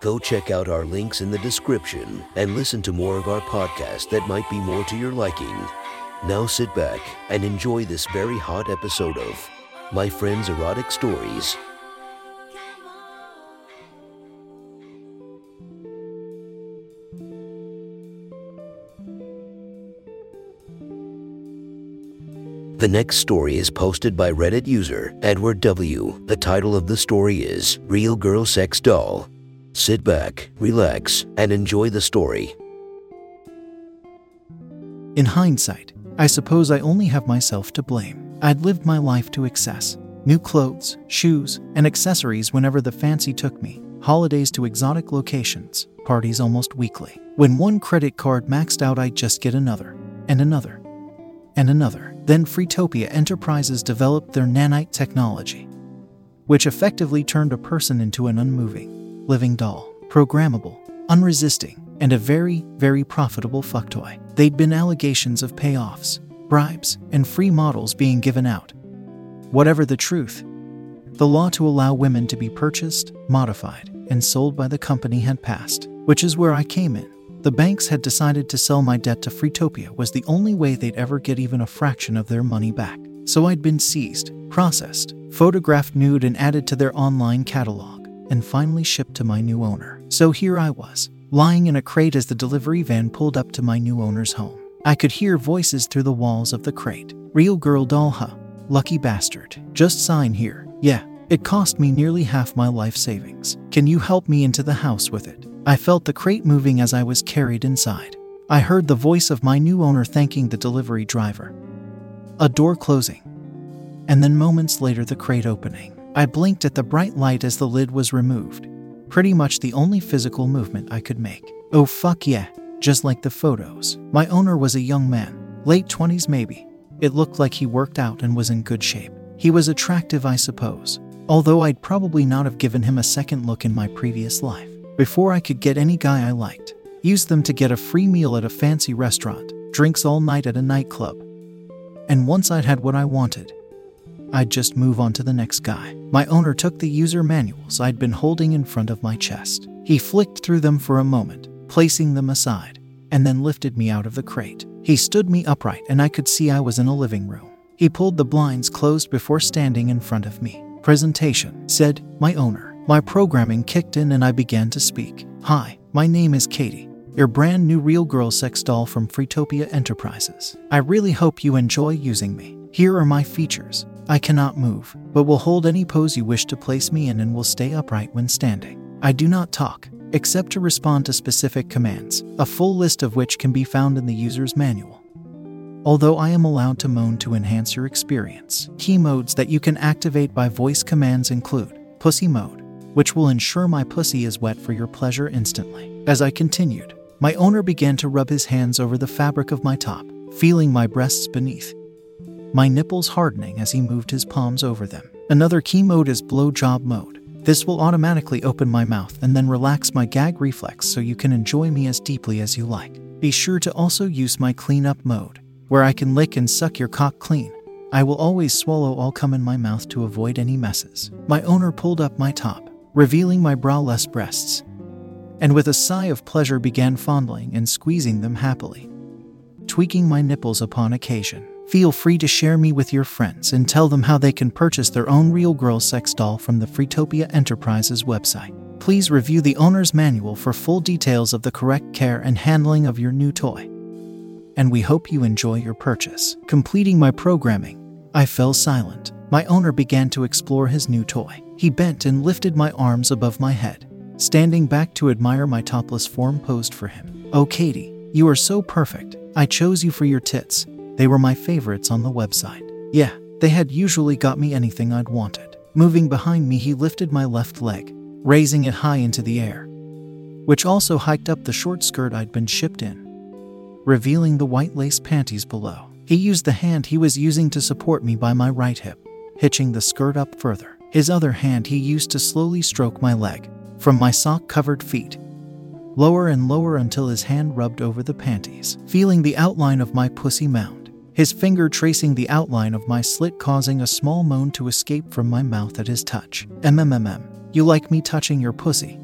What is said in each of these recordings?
Go check out our links in the description and listen to more of our podcast that might be more to your liking. Now sit back and enjoy this very hot episode of My Friend's Erotic Stories. The next story is posted by Reddit user Edward W. The title of the story is Real Girl Sex Doll. Sit back, relax, and enjoy the story. In hindsight, I suppose I only have myself to blame. I'd lived my life to excess. New clothes, shoes, and accessories whenever the fancy took me, holidays to exotic locations, parties almost weekly. When one credit card maxed out, I'd just get another, and another, and another. Then Freetopia Enterprises developed their nanite technology, which effectively turned a person into an unmoving, living doll, programmable, unresisting, and a very, very profitable fuck toy. They'd been allegations of payoffs, bribes, and free models being given out. Whatever the truth, the law to allow women to be purchased, modified, and sold by the company had passed, which is where I came in. The banks had decided to sell my debt to Freetopia was the only way they'd ever get even a fraction of their money back. So I'd been seized, processed, photographed nude, and added to their online catalog and finally shipped to my new owner. So here I was, lying in a crate as the delivery van pulled up to my new owner's home. I could hear voices through the walls of the crate. Real girl huh? Lucky bastard. Just sign here. Yeah, it cost me nearly half my life savings. Can you help me into the house with it? I felt the crate moving as I was carried inside. I heard the voice of my new owner thanking the delivery driver. A door closing. And then moments later, the crate opening. I blinked at the bright light as the lid was removed. Pretty much the only physical movement I could make. Oh, fuck yeah, just like the photos. My owner was a young man, late 20s maybe. It looked like he worked out and was in good shape. He was attractive, I suppose, although I'd probably not have given him a second look in my previous life. Before I could get any guy I liked, used them to get a free meal at a fancy restaurant, drinks all night at a nightclub. And once I'd had what I wanted, I'd just move on to the next guy. My owner took the user manuals I'd been holding in front of my chest. He flicked through them for a moment, placing them aside, and then lifted me out of the crate. He stood me upright, and I could see I was in a living room. He pulled the blinds closed before standing in front of me. Presentation, said my owner. My programming kicked in and I began to speak. Hi, my name is Katie, your brand new real girl sex doll from Freetopia Enterprises. I really hope you enjoy using me. Here are my features. I cannot move, but will hold any pose you wish to place me in and will stay upright when standing. I do not talk, except to respond to specific commands, a full list of which can be found in the user's manual. Although I am allowed to moan to enhance your experience, key modes that you can activate by voice commands include Pussy Mode, which will ensure my pussy is wet for your pleasure instantly. As I continued, my owner began to rub his hands over the fabric of my top, feeling my breasts beneath my nipples hardening as he moved his palms over them. Another key mode is blowjob mode. This will automatically open my mouth and then relax my gag reflex so you can enjoy me as deeply as you like. Be sure to also use my cleanup mode, where I can lick and suck your cock clean. I will always swallow all cum in my mouth to avoid any messes. My owner pulled up my top, revealing my braless breasts, and with a sigh of pleasure began fondling and squeezing them happily, tweaking my nipples upon occasion. Feel free to share me with your friends and tell them how they can purchase their own Real Girl sex doll from the Freetopia Enterprises website. Please review the owner's manual for full details of the correct care and handling of your new toy. And we hope you enjoy your purchase. Completing my programming, I fell silent. My owner began to explore his new toy. He bent and lifted my arms above my head, standing back to admire my topless form posed for him. Oh, Katie, you are so perfect. I chose you for your tits. They were my favorites on the website. Yeah, they had usually got me anything I'd wanted. Moving behind me, he lifted my left leg, raising it high into the air, which also hiked up the short skirt I'd been shipped in. revealing the white lace panties below. He used the hand he was using to support me by my right hip, hitching the skirt up further. His other hand he used to slowly stroke my leg, from my sock covered feet, lower and lower until his hand rubbed over the panties, feeling the outline of my pussy mound. His finger tracing the outline of my slit, causing a small moan to escape from my mouth at his touch. MMMM, you like me touching your pussy?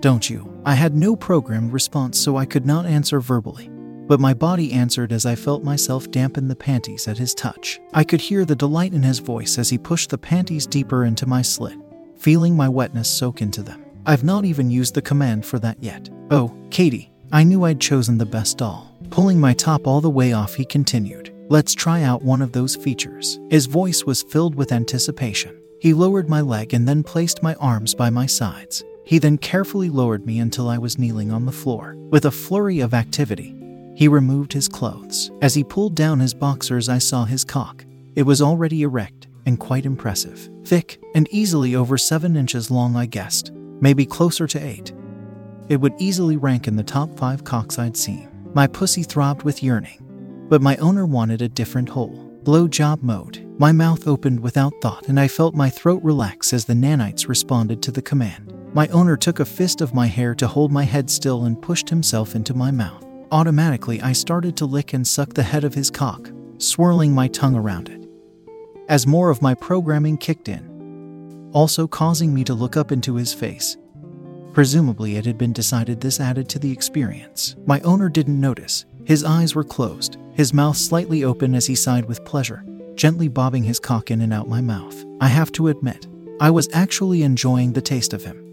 Don't you? I had no programmed response, so I could not answer verbally. But my body answered as I felt myself dampen the panties at his touch. I could hear the delight in his voice as he pushed the panties deeper into my slit, feeling my wetness soak into them. I've not even used the command for that yet. Oh, Katie, I knew I'd chosen the best doll. Pulling my top all the way off, he continued. Let's try out one of those features. His voice was filled with anticipation. He lowered my leg and then placed my arms by my sides. He then carefully lowered me until I was kneeling on the floor. With a flurry of activity, he removed his clothes. As he pulled down his boxers, I saw his cock. It was already erect and quite impressive. Thick and easily over seven inches long, I guessed. Maybe closer to eight. It would easily rank in the top five cocks I'd seen. My pussy throbbed with yearning, but my owner wanted a different hole. Blow job mode. My mouth opened without thought, and I felt my throat relax as the nanites responded to the command. My owner took a fist of my hair to hold my head still and pushed himself into my mouth. Automatically, I started to lick and suck the head of his cock, swirling my tongue around it. As more of my programming kicked in, also causing me to look up into his face. Presumably, it had been decided this added to the experience. My owner didn't notice. His eyes were closed, his mouth slightly open as he sighed with pleasure, gently bobbing his cock in and out my mouth. I have to admit, I was actually enjoying the taste of him.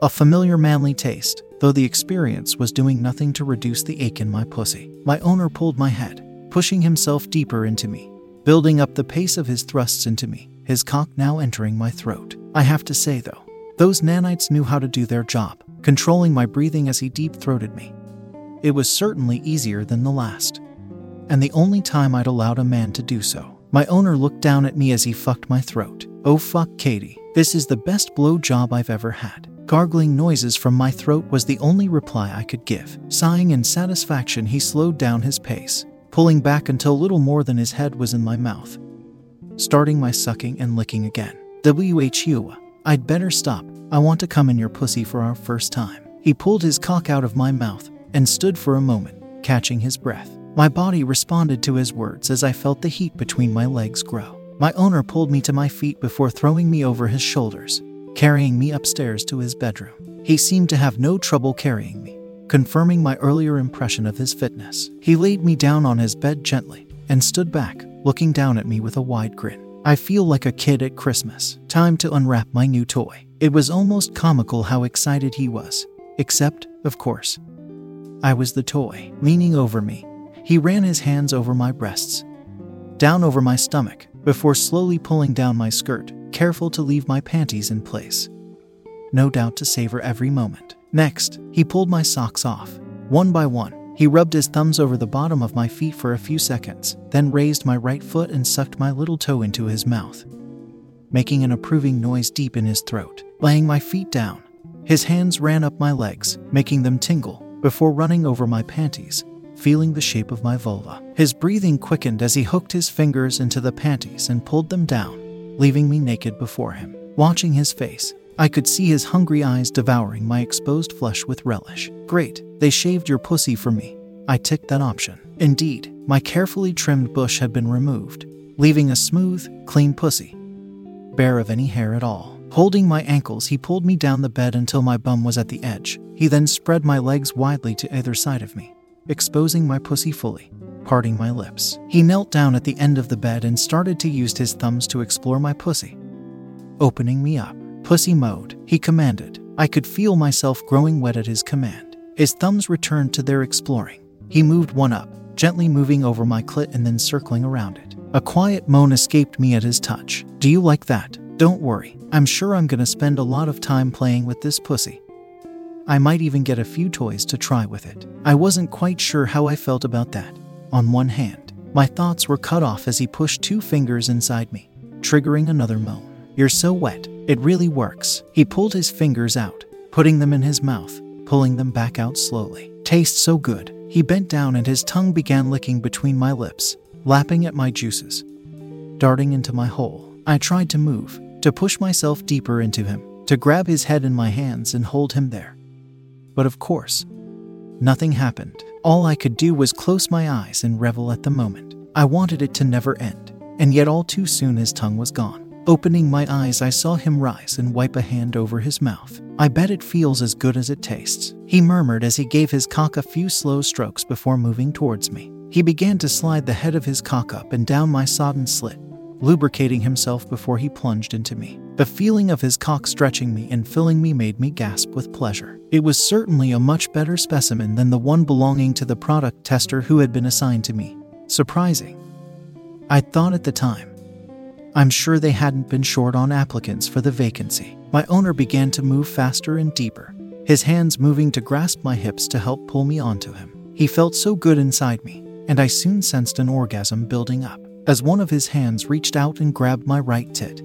A familiar manly taste, though the experience was doing nothing to reduce the ache in my pussy. My owner pulled my head, pushing himself deeper into me, building up the pace of his thrusts into me, his cock now entering my throat. I have to say, though, those nanites knew how to do their job, controlling my breathing as he deep throated me. It was certainly easier than the last, and the only time I'd allowed a man to do so. My owner looked down at me as he fucked my throat. Oh fuck, Katie. This is the best blow job I've ever had. Gargling noises from my throat was the only reply I could give. Sighing in satisfaction, he slowed down his pace, pulling back until little more than his head was in my mouth. Starting my sucking and licking again. WHU, I'd better stop. I want to come in your pussy for our first time. He pulled his cock out of my mouth and stood for a moment, catching his breath. My body responded to his words as I felt the heat between my legs grow. My owner pulled me to my feet before throwing me over his shoulders carrying me upstairs to his bedroom. He seemed to have no trouble carrying me, confirming my earlier impression of his fitness. He laid me down on his bed gently and stood back, looking down at me with a wide grin. I feel like a kid at Christmas. Time to unwrap my new toy. It was almost comical how excited he was. Except, of course, I was the toy. Leaning over me, he ran his hands over my breasts, down over my stomach, before slowly pulling down my skirt careful to leave my panties in place. No doubt to savor every moment. Next, he pulled my socks off. One by one, he rubbed his thumbs over the bottom of my feet for a few seconds, then raised my right foot and sucked my little toe into his mouth, making an approving noise deep in his throat. Laying my feet down, his hands ran up my legs, making them tingle, before running over my panties, feeling the shape of my vulva. His breathing quickened as he hooked his fingers into the panties and pulled them down, leaving me naked before him. Watching his face, I could see his hungry eyes devouring my exposed flesh with relish. Great, they shaved your pussy for me. I ticked that option. Indeed, my carefully trimmed bush had been removed, leaving a smooth, clean pussy, bare of any hair at all. Holding my ankles, he pulled me down the bed until my bum was at the edge. He then spread my legs widely to either side of me, exposing my pussy fully parting my lips. He knelt down at the end of the bed and started to use his thumbs to explore my pussy. Opening me up. Pussy mode, he commanded. I could feel myself growing wet at his command. His thumbs returned to their exploring. He moved one up, gently moving over my clit and then circling around it. A quiet moan escaped me at his touch. Do you like that? Don't worry, I'm sure I'm gonna spend a lot of time playing with this pussy. I might even get a few toys to try with it. I wasn't quite sure how I felt about that on one hand. My thoughts were cut off as he pushed two fingers inside me, triggering another moan. You're so wet, it really works. He pulled his fingers out, putting them in his mouth, pulling them back out slowly. Tastes so good, He bent down and his tongue began licking between my lips, lapping at my juices. Darting into my hole, I tried to move, to push myself deeper into him, to grab his head in my hands and hold him there. But of course, nothing happened. All I could do was close my eyes and revel at the moment. I wanted it to never end, and yet all too soon his tongue was gone. Opening my eyes, I saw him rise and wipe a hand over his mouth. I bet it feels as good as it tastes, he murmured as he gave his cock a few slow strokes before moving towards me. He began to slide the head of his cock up and down my sodden slit, lubricating himself before he plunged into me. The feeling of his cock stretching me and filling me made me gasp with pleasure. It was certainly a much better specimen than the one belonging to the product tester who had been assigned to me. Surprising. I thought at the time. I'm sure they hadn't been short on applicants for the vacancy. My owner began to move faster and deeper, his hands moving to grasp my hips to help pull me onto him. He felt so good inside me, and I soon sensed an orgasm building up as one of his hands reached out and grabbed my right tit.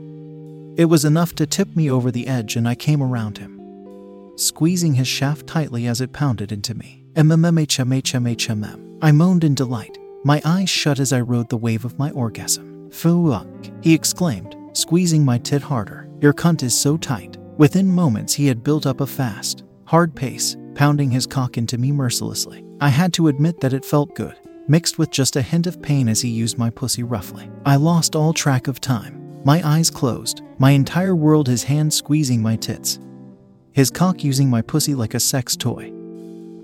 It was enough to tip me over the edge, and I came around him, squeezing his shaft tightly as it pounded into me. MMMHMHMHMM. I moaned in delight, my eyes shut as I rode the wave of my orgasm. Fuck, he exclaimed, squeezing my tit harder. Your cunt is so tight. Within moments, he had built up a fast, hard pace, pounding his cock into me mercilessly. I had to admit that it felt good, mixed with just a hint of pain as he used my pussy roughly. I lost all track of time. My eyes closed, my entire world his hand squeezing my tits, his cock using my pussy like a sex toy.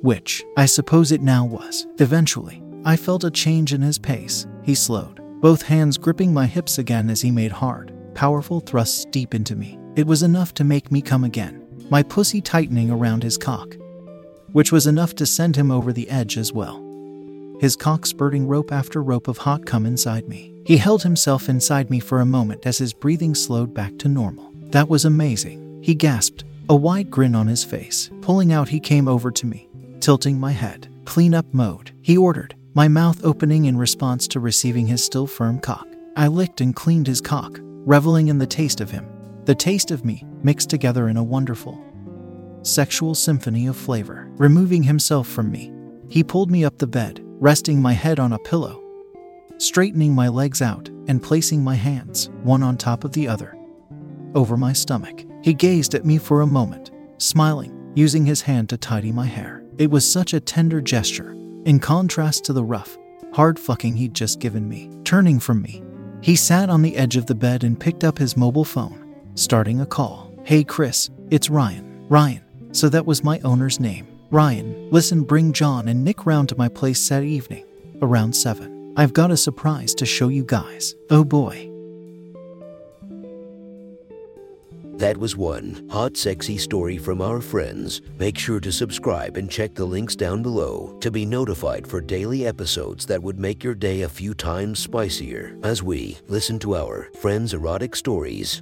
Which, I suppose it now was. Eventually, I felt a change in his pace. He slowed, both hands gripping my hips again as he made hard, powerful thrusts deep into me. It was enough to make me come again, my pussy tightening around his cock, which was enough to send him over the edge as well. His cock spurting rope after rope of hot cum inside me. He held himself inside me for a moment as his breathing slowed back to normal. That was amazing, he gasped, a wide grin on his face. Pulling out, he came over to me, tilting my head. Clean up mode, he ordered, my mouth opening in response to receiving his still firm cock. I licked and cleaned his cock, reveling in the taste of him, the taste of me, mixed together in a wonderful, sexual symphony of flavor. Removing himself from me, he pulled me up the bed, resting my head on a pillow, straightening my legs out, and placing my hands, one on top of the other, over my stomach. He gazed at me for a moment, smiling, using his hand to tidy my hair. It was such a tender gesture, in contrast to the rough, hard fucking he'd just given me. Turning from me, he sat on the edge of the bed and picked up his mobile phone, starting a call. Hey Chris, it's Ryan. Ryan. So that was my owner's name. Ryan, listen, bring John and Nick round to my place that evening, around 7. I've got a surprise to show you guys. Oh boy. That was one hot, sexy story from our friends. Make sure to subscribe and check the links down below to be notified for daily episodes that would make your day a few times spicier as we listen to our friends' erotic stories.